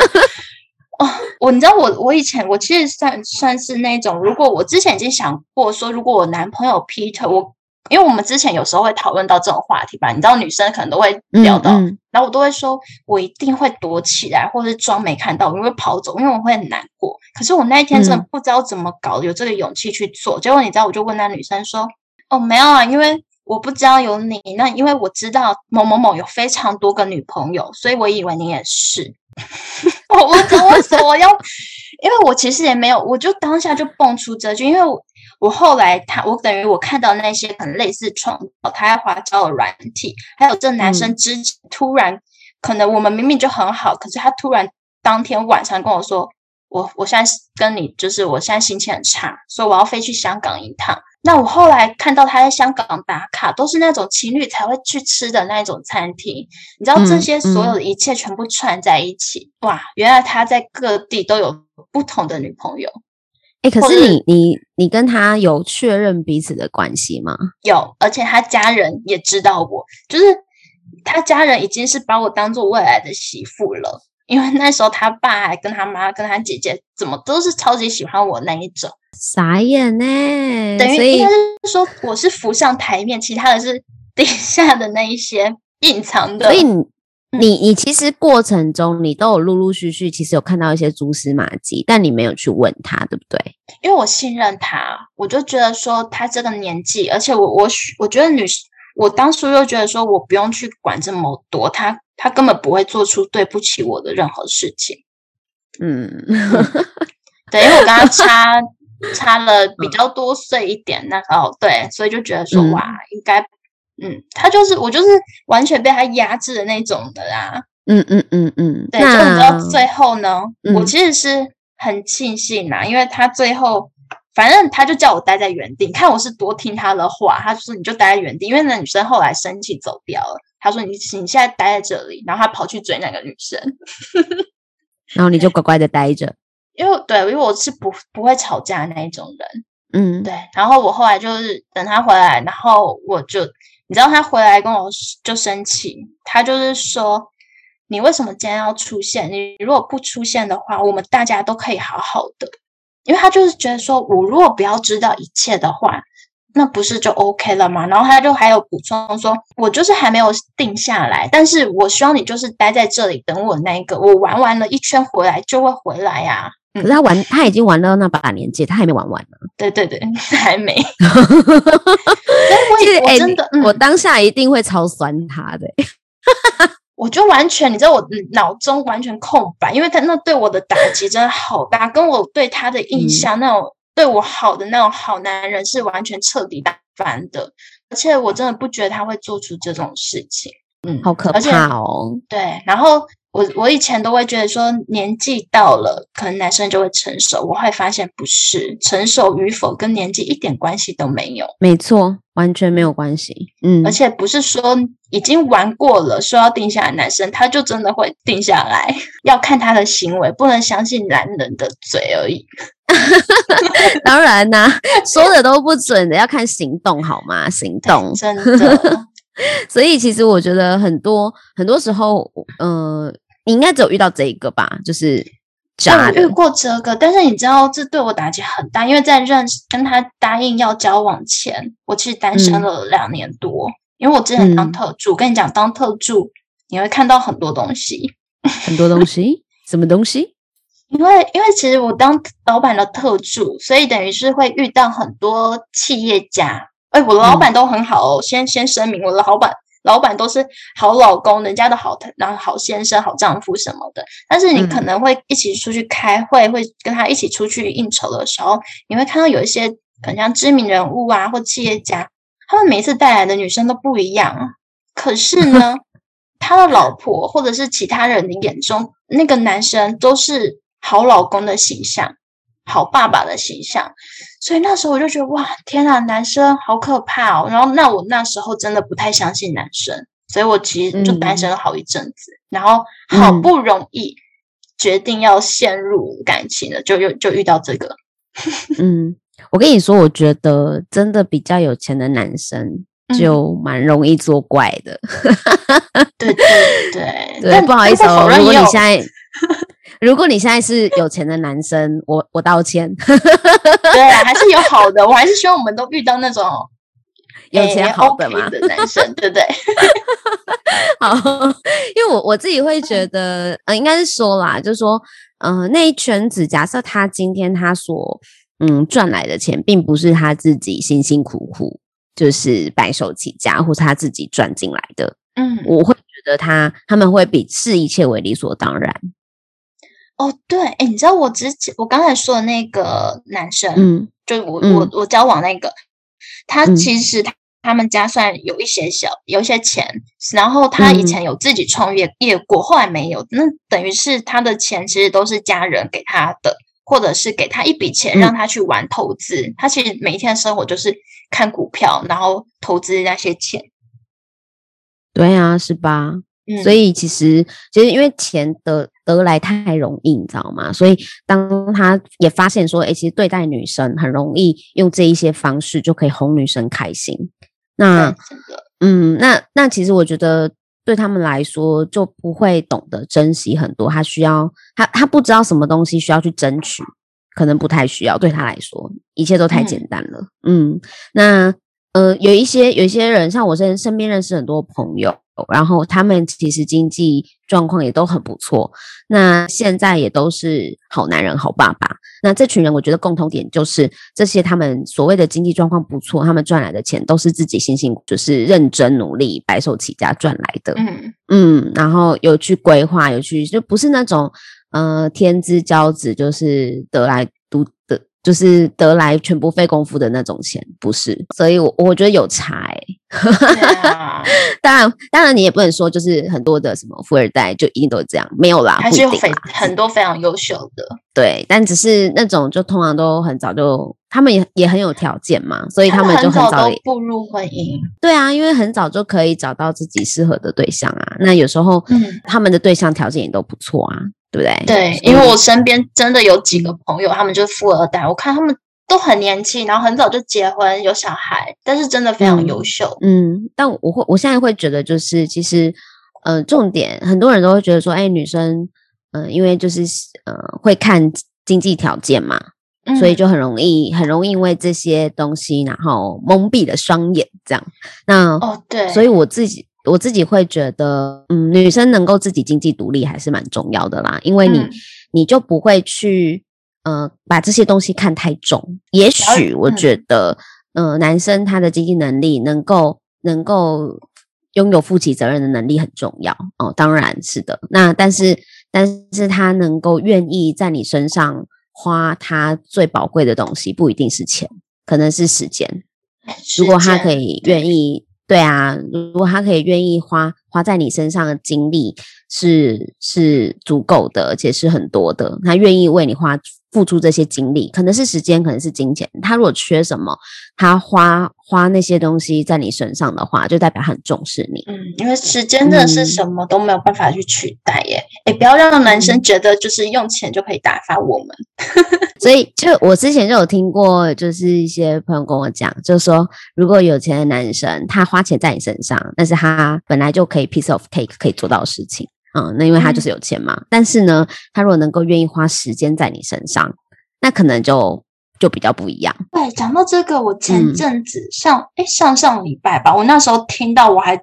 哦，我你知道我我以前我其实算算是那种，如果我之前已经想过说，如果我男朋友劈腿，我。因为我们之前有时候会讨论到这种话题吧，你知道女生可能都会聊到，然后我都会说，我一定会躲起来，或者是装没看到，我会跑走，因为我会很难过。可是我那一天真的不知道怎么搞，有这个勇气去做。结果你知道，我就问那女生说：“哦，没有啊，因为我不知道有你。那因为我知道某某某有非常多个女朋友，所以我以为你也是。我不知道为什么要，因为我其实也没有，我就当下就蹦出这句，因为我。”我后来，他我等于我看到那些可能类似创，他要花招的软体，还有这男生之突然可能我们明明就很好，可是他突然当天晚上跟我说，我我现在跟你就是我现在心情很差，所以我要飞去香港一趟。那我后来看到他在香港打卡，都是那种情侣才会去吃的那一种餐厅。你知道这些所有的一切全部串在一起，哇！原来他在各地都有不同的女朋友。哎，可是你你你跟他有确认彼此的关系吗？有，而且他家人也知道我，就是他家人已经是把我当做未来的媳妇了。因为那时候他爸还跟他妈跟他姐姐怎么都是超级喜欢我那一种。傻眼呢，等于应该是说我是浮上台面，其他的是 底下的那一些隐藏的。所以你你你其实过程中你都有陆陆续续，其实有看到一些蛛丝马迹，但你没有去问他，对不对？因为我信任他，我就觉得说他这个年纪，而且我我我觉得女，我当初又觉得说我不用去管这么多，他他根本不会做出对不起我的任何事情。嗯，对，因为我跟他差。差了比较多岁一点，那哦对，所以就觉得说哇，应该嗯，他就是我就是完全被他压制的那种的啦，嗯嗯嗯嗯，对，就你知道最后呢，我其实是很庆幸啦，因为他最后反正他就叫我待在原地，看我是多听他的话，他说你就待在原地，因为那女生后来生气走掉了，他说你你现在待在这里，然后他跑去追那个女生，然后你就乖乖的待着。因为对，因为我是不不会吵架那一种人，嗯，对。然后我后来就是等他回来，然后我就你知道他回来跟我就生气，他就是说你为什么今天要出现？你如果不出现的话，我们大家都可以好好的。因为他就是觉得说我如果不要知道一切的话。那不是就 OK 了吗？然后他就还有补充说，我就是还没有定下来，但是我希望你就是待在这里等我那个，我玩完了一圈回来就会回来呀。可是他玩，他已经玩到那把年纪，他还没玩完呢。对对对，还没。其实哎，真的，我当下一定会超酸他的。我就完全，你知道，我脑中完全空白，因为他那对我的打击真的好大，跟我对他的印象那种。对我好的那种好男人是完全彻底打翻的，而且我真的不觉得他会做出这种事情，嗯，好可怕哦。对，然后我我以前都会觉得说年纪到了，可能男生就会成熟，我会发现不是，成熟与否跟年纪一点关系都没有。没错，完全没有关系。嗯，而且不是说已经玩过了，说要定下来，男生他就真的会定下来，要看他的行为，不能相信男人的嘴而已。当然啦，说的都不准的，要看行动好吗？行动真的。所以其实我觉得很多很多时候，嗯，你应该只有遇到这一个吧，就是渣遇过这个，但是你知道这对我打击很大，因为在认识跟他答应要交往前，我其实单身了两年多。因为我之前当特助，跟你讲，当特助你会看到很多东西，很多东西，什么东西？因为，因为其实我当老板的特助，所以等于是会遇到很多企业家。哎，我的老板都很好哦，先先声明，我的老板老板都是好老公，人家的好，然后好先生、好丈夫什么的。但是你可能会一起出去开会，会跟他一起出去应酬的时候，你会看到有一些可能像知名人物啊，或企业家，他们每次带来的女生都不一样。可是呢，他的老婆或者是其他人的眼中，那个男生都是。好老公的形象，好爸爸的形象，所以那时候我就觉得哇，天啊，男生好可怕哦。然后那我那时候真的不太相信男生，所以我其实就单身了好一阵子。然后好不容易决定要陷入感情了，就又就遇到这个。嗯，我跟你说，我觉得真的比较有钱的男生就蛮容易作怪的。对对对对，不好意思哦，如果你现在。如果你现在是有钱的男生，我我道歉。对啊，还是有好的，我还是希望我们都遇到那种 有钱好的嘛的男生，对不对？好，因为我我自己会觉得，呃，应该是说啦，就是说，嗯，那一圈子，假设他今天他所嗯赚来的钱，并不是他自己辛辛苦苦就是白手起家，或是他自己赚进来的，嗯，我会觉得他他们会比视一切为理所当然。哦，对，哎，你知道我之前我刚才说的那个男生，嗯，就我我我交往那个，他其实他他们家算有一些小有一些钱，然后他以前有自己创业业过，后来没有，那等于是他的钱其实都是家人给他的，或者是给他一笔钱让他去玩投资。他其实每一天的生活就是看股票，然后投资那些钱。对啊，是吧？所以其实其实因为钱得得来太容易，你知道吗？所以当他也发现说，哎，其实对待女生很容易用这一些方式就可以哄女生开心。那嗯，那那其实我觉得对他们来说就不会懂得珍惜很多。他需要他他不知道什么东西需要去争取，可能不太需要。对他来说，一切都太简单了。嗯，那。呃，有一些有一些人，像我身身边认识很多朋友，然后他们其实经济状况也都很不错，那现在也都是好男人、好爸爸。那这群人，我觉得共同点就是这些他们所谓的经济状况不错，他们赚来的钱都是自己辛辛苦就是认真努力、白手起家赚来的。嗯嗯，然后有去规划，有去就不是那种呃天之骄子，就是得来。就是得来全不费功夫的那种钱，不是，所以我我觉得有差。当然，当然你也不能说就是很多的什么富二代就一定都是这样，没有啦，还是有非很多非常优秀的。对，但只是那种就通常都很早就，他们也也很有条件嘛，所以他们就很早步入婚姻。对啊，因为很早就可以找到自己适合的对象啊。那有时候，嗯，他们的对象条件也都不错啊。对不对？对，因为我身边真的有几个朋友，他们就是富二代，我看他们都很年轻，然后很早就结婚有小孩，但是真的非常优秀。嗯，但我会，我现在会觉得，就是其实，呃，重点很多人都会觉得说，哎，女生，嗯，因为就是呃，会看经济条件嘛，所以就很容易，很容易因为这些东西，然后蒙蔽了双眼，这样。那哦，对，所以我自己。我自己会觉得，嗯，女生能够自己经济独立还是蛮重要的啦，因为你你就不会去，呃，把这些东西看太重。也许我觉得，呃，男生他的经济能力能够能够拥有负起责任的能力很重要哦，当然是的。那但是但是他能够愿意在你身上花他最宝贵的东西，不一定是钱，可能是时间。如果他可以愿意。对啊，如果他可以愿意花花在你身上的精力是是足够的，而且是很多的，他愿意为你花。付出这些精力，可能是时间，可能是金钱。他如果缺什么，他花花那些东西在你身上的话，就代表很重视你。嗯，因为时间真的是什么都没有办法去取代耶。哎，不要让男生觉得就是用钱就可以打发我们。所以，就我之前就有听过，就是一些朋友跟我讲，就是说，如果有钱的男生他花钱在你身上，那是他本来就可以 piece of cake 可以做到的事情。嗯，那因为他就是有钱嘛，但是呢，他如果能够愿意花时间在你身上，那可能就就比较不一样。对，讲到这个，我前阵子上哎上上礼拜吧，我那时候听到我还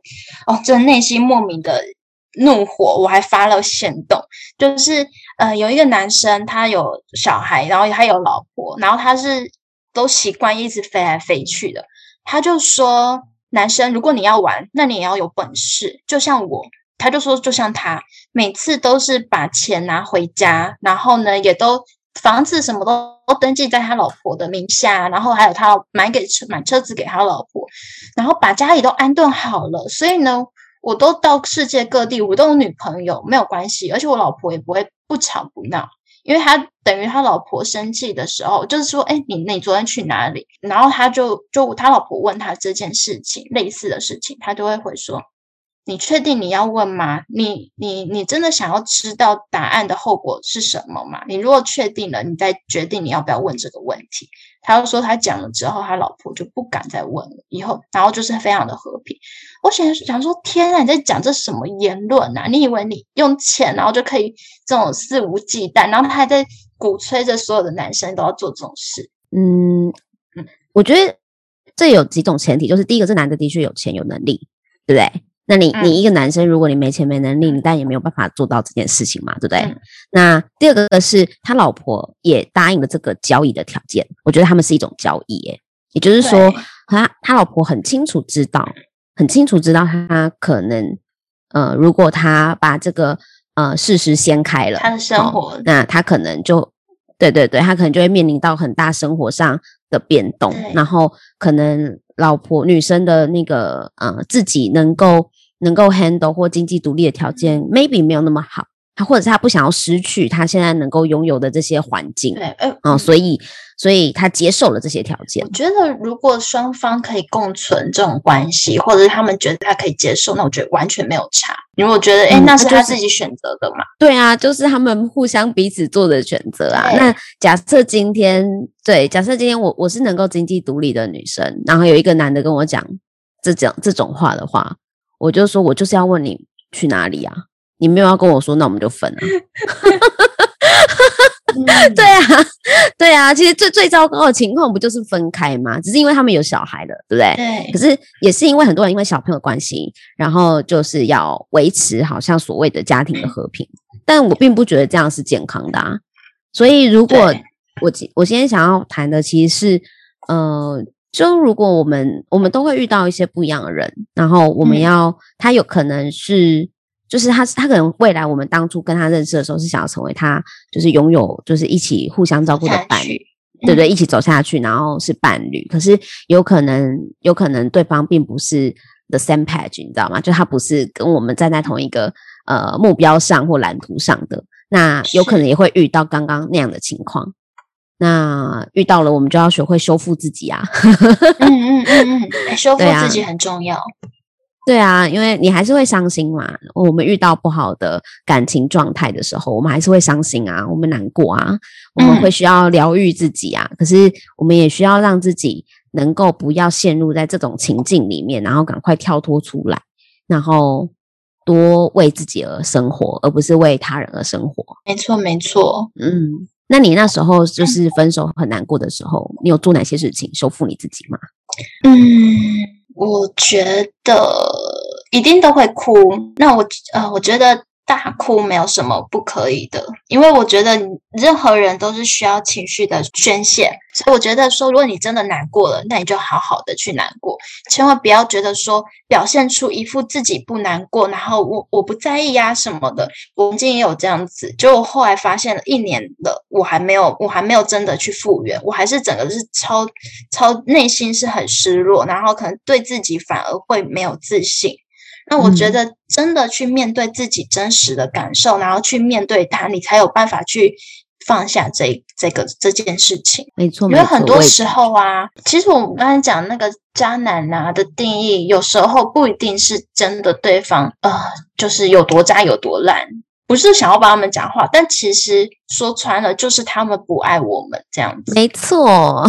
哦，真的内心莫名的怒火，我还发了行动，就是呃有一个男生他有小孩，然后他有老婆，然后他是都习惯一直飞来飞去的，他就说男生如果你要玩，那你也要有本事，就像我。他就说，就像他每次都是把钱拿回家，然后呢，也都房子什么都登记在他老婆的名下，然后还有他买给车买车子给他老婆，然后把家里都安顿好了。所以呢，我都到世界各地，我都有女朋友，没有关系，而且我老婆也不会不吵不闹，因为他等于他老婆生气的时候，就是说，哎，你你昨天去哪里？然后他就就他老婆问他这件事情类似的事情，他就会回说。你确定你要问吗？你你你真的想要知道答案的后果是什么吗？你如果确定了，你再决定你要不要问这个问题。他又说他讲了之后，他老婆就不敢再问了。以后然后就是非常的和平。我想想说，天啊，你在讲这什么言论啊？你以为你用钱然后就可以这种肆无忌惮？然后他还在鼓吹着所有的男生都要做这种事。嗯嗯，我觉得这有几种前提，就是第一个，这男的的确有钱有能力，对不对？那你你一个男生，如果你没钱没能力，你当然也没有办法做到这件事情嘛，对不对？那第二个是他老婆也答应了这个交易的条件，我觉得他们是一种交易，耶，也就是说，他他老婆很清楚知道，很清楚知道他可能，呃，如果他把这个呃事实掀开了，他的生活，那他可能就，对对对，他可能就会面临到很大生活上的变动，然后可能老婆女生的那个呃自己能够能够 handle 或经济独立的条件，maybe 没有那么好。他或者是他不想要失去他现在能够拥有的这些环境，对，嗯，所以所以他接受了这些条件。我觉得如果双方可以共存这种关系，或者是他们觉得他可以接受，那我觉得完全没有差。因为我觉得，哎，那是他自己选择的嘛。对啊，就是他们互相彼此做的选择啊。那假设今天，对，假设今天我我是能够经济独立的女生，然后有一个男的跟我讲这种这种话的话，我就说我就是要问你去哪里啊。你没有要跟我说，那我们就分了。对啊，对啊，其实最最糟糕的情况不就是分开吗？只是因为他们有小孩了，对不对？对。可是也是因为很多人因为小朋友关系，然后就是要维持好像所谓的家庭的和平，但我并不觉得这样是健康的啊。所以如果我我今天想要谈的其实是，呃，就如果我们我们都会遇到一些不一样的人，然后我们要他有可能是。就是他，他可能未来我们当初跟他认识的时候是想要成为他，就是拥有，就是一起互相照顾的伴侣，对不对？一起走下去，然后是伴侣。可是有可能，有可能对方并不是 the same page，你知道吗？就他不是跟我们站在同一个呃目标上或蓝图上的。那有可能也会遇到刚刚那样的情况。那遇到了，我们就要学会修复自己啊。嗯嗯嗯嗯，修复自己很重要。对啊，因为你还是会伤心嘛。我们遇到不好的感情状态的时候，我们还是会伤心啊，我们难过啊，我们会需要疗愈自己啊。可是我们也需要让自己能够不要陷入在这种情境里面，然后赶快跳脱出来，然后多为自己而生活，而不是为他人而生活。没错，没错。嗯，那你那时候就是分手很难过的时候，你有做哪些事情修复你自己吗？嗯。我觉得一定都会哭。那我呃，我觉得。大哭没有什么不可以的，因为我觉得任何人都是需要情绪的宣泄，所以我觉得说，如果你真的难过了，那你就好好的去难过，千万不要觉得说表现出一副自己不难过，然后我我不在意呀什么的。我曾经也有这样子，就我后来发现了一年了，我还没有，我还没有真的去复原，我还是整个是超超内心是很失落，然后可能对自己反而会没有自信。那我觉得，真的去面对自己真实的感受，然后去面对它，你才有办法去放下这这个这件事情。没错，因为很多时候啊，其实我们刚才讲那个渣男啊的定义，有时候不一定是真的对方呃，就是有多渣有多烂。不是想要帮他们讲话，但其实说穿了就是他们不爱我们这样子。没错，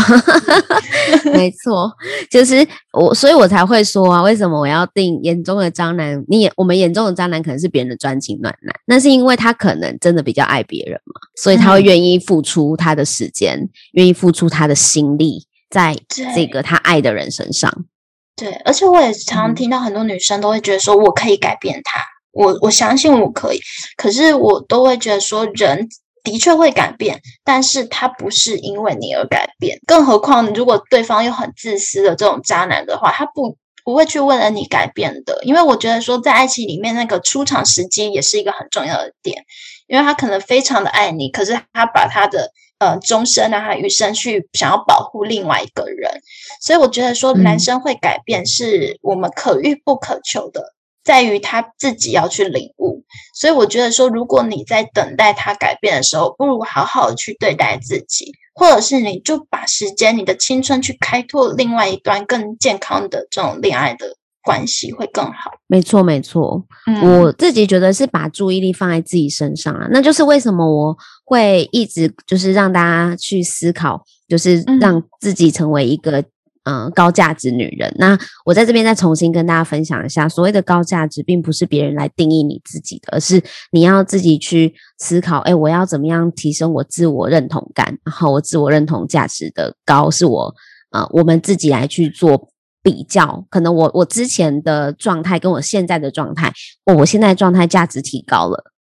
没错，就是我，所以我才会说啊，为什么我要定眼中的渣男？你眼我们眼中的渣男可能是别人的专情暖男，那是因为他可能真的比较爱别人嘛，所以他会愿意付出他的时间，愿意付出他的心力在这个他爱的人身上。对，而且我也常常听到很多女生都会觉得说，我可以改变他。我我相信我可以，可是我都会觉得说，人的确会改变，但是他不是因为你而改变。更何况，如果对方又很自私的这种渣男的话，他不不会去为了你改变的。因为我觉得说，在爱情里面，那个出场时机也是一个很重要的点，因为他可能非常的爱你，可是他把他的呃终身啊，他余生去想要保护另外一个人，所以我觉得说，男生会改变是我们可遇不可求的。在于他自己要去领悟，所以我觉得说，如果你在等待他改变的时候，不如好好的去对待自己，或者是你就把时间、你的青春去开拓另外一段更健康的这种恋爱的关系，会更好。没错，没错，嗯我自己觉得是把注意力放在自己身上啊，那就是为什么我会一直就是让大家去思考，就是让自己成为一个。嗯，高价值女人。那我在这边再重新跟大家分享一下，所谓的高价值，并不是别人来定义你自己的，而是你要自己去思考。哎，我要怎么样提升我自我认同感？然后我自我认同价值的高，是我呃，我们自己来去做比较。可能我我之前的状态跟我现在的状态，哦，我现在状态价值提高了，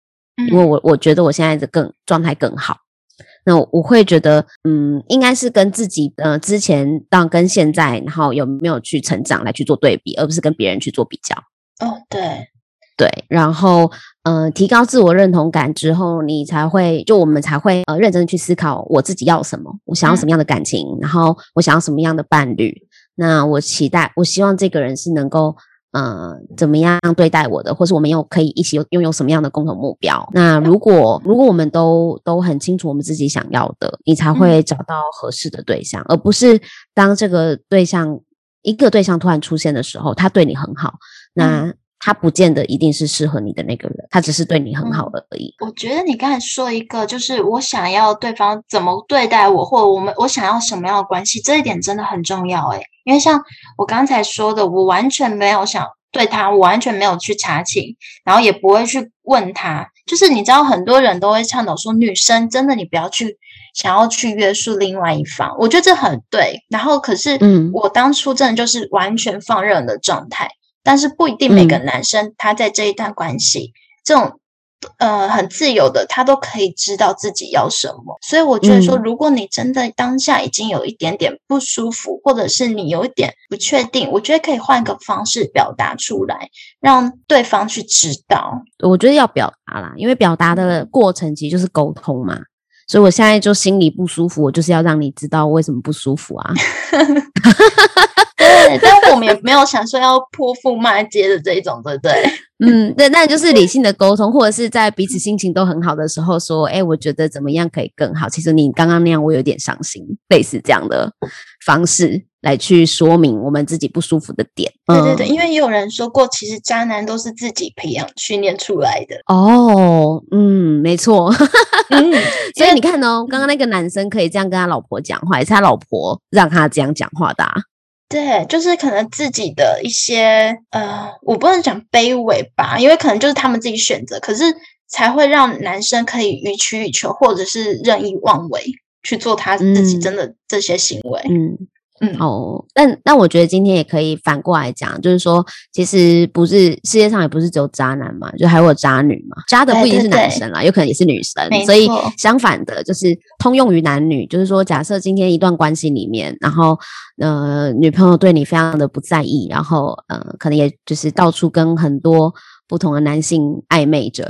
因为我我觉得我现在的更状态更好。那我会觉得，嗯，应该是跟自己呃之前到跟现在，然后有没有去成长来去做对比，而不是跟别人去做比较。哦，对对，然后呃，提高自我认同感之后，你才会就我们才会呃认真去思考我自己要什么，我想要什么样的感情，然后我想要什么样的伴侣。那我期待，我希望这个人是能够。呃，怎么样对待我的，或是我们又可以一起拥有什么样的共同目标？那如果如果我们都都很清楚我们自己想要的，你才会找到合适的对象，而不是当这个对象一个对象突然出现的时候，他对你很好，那他不见得一定是适合你的那个人，他只是对你很好而已。我觉得你刚才说一个，就是我想要对方怎么对待我，或者我们我想要什么样的关系，这一点真的很重要诶因为像我刚才说的，我完全没有想对他，我完全没有去查情，然后也不会去问他。就是你知道，很多人都会倡导说，女生真的你不要去想要去约束另外一方，我觉得这很对。然后可是，嗯，我当初真的就是完全放任的状态，但是不一定每个男生他在这一段关系这种。呃，很自由的，他都可以知道自己要什么，所以我觉得说，如果你真的当下已经有一点点不舒服，或者是你有一点不确定，我觉得可以换个方式表达出来，让对方去知道。我觉得要表达啦，因为表达的过程其实就是沟通嘛。所以我现在就心里不舒服，我就是要让你知道为什么不舒服啊。对，但我们也没有想说要泼妇骂街的这一种，对不对？嗯，对，那就是理性的沟通，或者是在彼此心情都很好的时候说，哎，我觉得怎么样可以更好？其实你刚刚那样，我有点伤心，类似这样的方式来去说明我们自己不舒服的点。对对对，因为也有人说过，其实渣男都是自己培养训练出来的。哦，嗯，没错。嗯，所以你看哦，刚刚那个男生可以这样跟他老婆讲话，也是他老婆让他这样讲话的。对，就是可能自己的一些呃，我不能讲卑微吧，因为可能就是他们自己选择，可是才会让男生可以予取予求，或者是任意妄为去做他自己真的这些行为。嗯。嗯哦，但但我觉得今天也可以反过来讲，就是说，其实不是世界上也不是只有渣男嘛，就还有渣女嘛，渣的不一定是男生啦，有可能也是女生。所以相反的，就是通用于男女，就是说，假设今天一段关系里面，然后呃，女朋友对你非常的不在意，然后呃，可能也就是到处跟很多不同的男性暧昧着，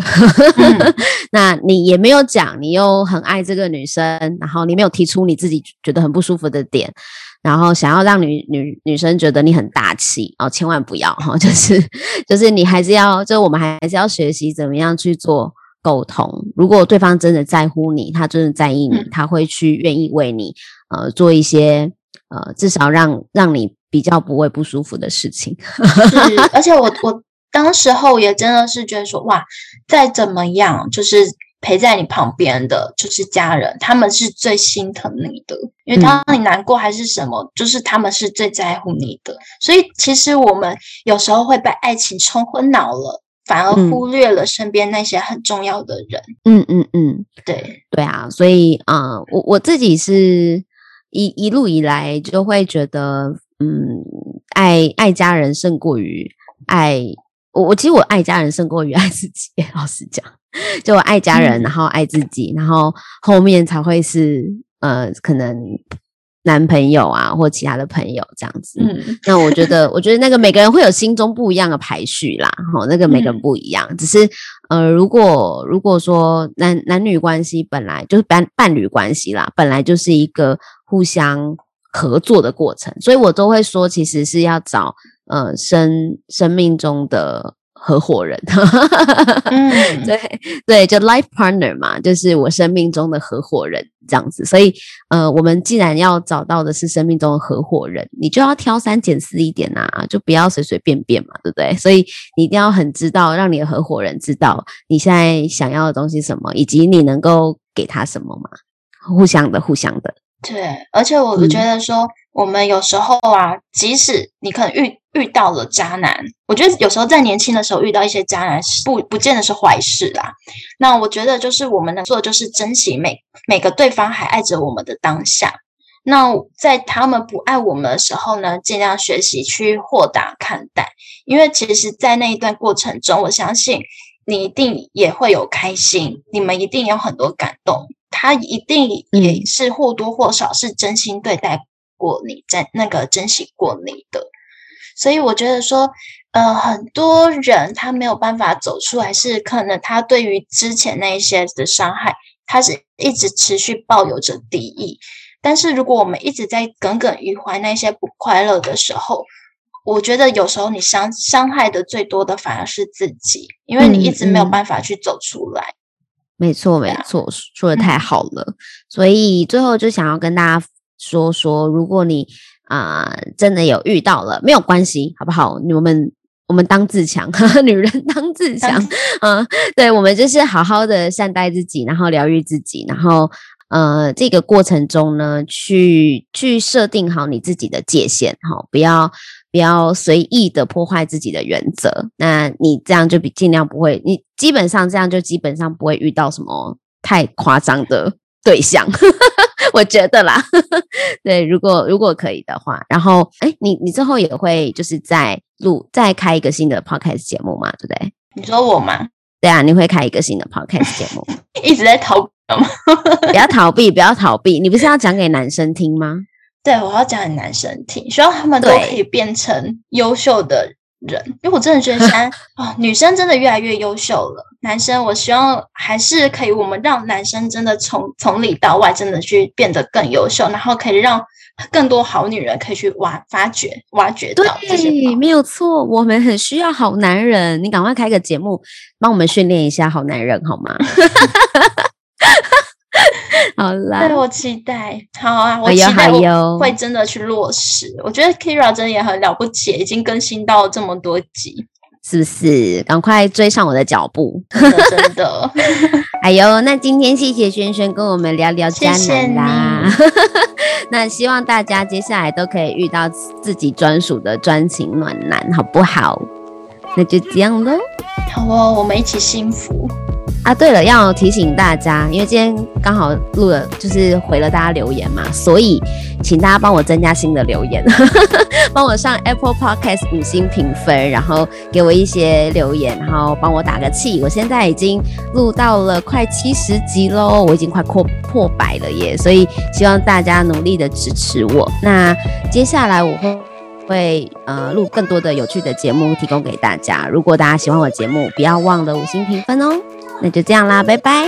那你也没有讲，你又很爱这个女生，然后你没有提出你自己觉得很不舒服的点。然后想要让女女女生觉得你很大气哦，千万不要哈，就是就是你还是要，就我们还是要学习怎么样去做沟通。如果对方真的在乎你，他真的在意你，他会去愿意为你呃做一些呃至少让让你比较不会不舒服的事情。是，而且我我当时候也真的是觉得说哇，再怎么样就是。陪在你旁边的就是家人，他们是最心疼你的，因为当你难过还是什么，就是他们是最在乎你的。所以其实我们有时候会被爱情冲昏脑了，反而忽略了身边那些很重要的人。嗯嗯嗯，对对啊，所以啊，我我自己是一一路以来就会觉得，嗯，爱爱家人胜过于爱我。我其实我爱家人胜过于爱自己，老实讲。就爱家人，然后爱自己，然后后面才会是呃，可能男朋友啊，或其他的朋友这样子。嗯，那我觉得，我觉得那个每个人会有心中不一样的排序啦，哈，那个每个人不一样。只是呃，如果如果说男男女关系本来就是伴伴侣关系啦，本来就是一个互相合作的过程，所以我都会说，其实是要找呃生生命中的。合伙人，嗯，对对，就 life partner 嘛，就是我生命中的合伙人这样子。所以，呃，我们既然要找到的是生命中的合伙人，你就要挑三拣四一点啊，就不要随随便便嘛，对不对？所以你一定要很知道，让你的合伙人知道你现在想要的东西什么，以及你能够给他什么嘛，互相的，互相的。对，而且我觉得说，我们有时候啊，即使你可能遇。遇到了渣男，我觉得有时候在年轻的时候遇到一些渣男，不不见得是坏事啦。那我觉得就是我们能做的就是珍惜每每个对方还爱着我们的当下。那在他们不爱我们的时候呢，尽量学习去豁达看待，因为其实，在那一段过程中，我相信你一定也会有开心，你们一定有很多感动，他一定也是或多或少是真心对待过你，在那个珍惜过你的。所以我觉得说，呃，很多人他没有办法走出来，是可能他对于之前那一些的伤害，他是一直持续抱有着敌意。但是如果我们一直在耿耿于怀那些不快乐的时候，我觉得有时候你伤伤害的最多的反而是自己，因为你一直没有办法去走出来。没错，没错，说的太好了。所以最后就想要跟大家说说，如果你啊真的有遇到了，没有关系，好不好？我们我们当自强，女人当自强。嗯，对，我们就是好好的善待自己，然后疗愈自己，然后呃，这个过程中呢，去去设定好你自己的界限，哈，不要。不要随意的破坏自己的原则，那你这样就比尽量不会，你基本上这样就基本上不会遇到什么太夸张的对象，我觉得啦。对，如果如果可以的话，然后哎，你你之后也会就是在录再开一个新的 podcast 节目嘛，对不对？你说我吗？对啊，你会开一个新的 podcast 节目，一直在逃避吗？不要逃避，不要逃避，你不是要讲给男生听吗？对，我要讲给男生听，希望他们都可以变成优秀的人。因为我真的觉得现在啊，女生真的越来越优秀了。男生，我希望还是可以，我们让男生真的从从里到外真的去变得更优秀，然后可以让更多好女人可以去挖发掘、挖掘到这些。没有错，我们很需要好男人。你赶快开个节目，帮我们训练一下好男人好吗？好啦，对我期待，好啊，我期待我会真的去落实。我觉得 Kira 真的也很了不起，已经更新到这么多集，是不是？赶快追上我的脚步，真的。哎呦，那今天谢谢轩轩跟我们聊聊渣男啦。那希望大家接下来都可以遇到自己专属的专情暖男，好不好？那就这样喽。好哦，我们一起幸福。啊，对了，要提醒大家，因为今天刚好录了，就是回了大家留言嘛，所以请大家帮我增加新的留言，帮我上 Apple Podcast 五星评分，然后给我一些留言，然后帮我打个气。我现在已经录到了快七十集喽，我已经快破破百了耶，所以希望大家努力的支持我。那接下来我会会呃录更多的有趣的节目提供给大家。如果大家喜欢我节目，不要忘了五星评分哦。那就这样啦，拜拜。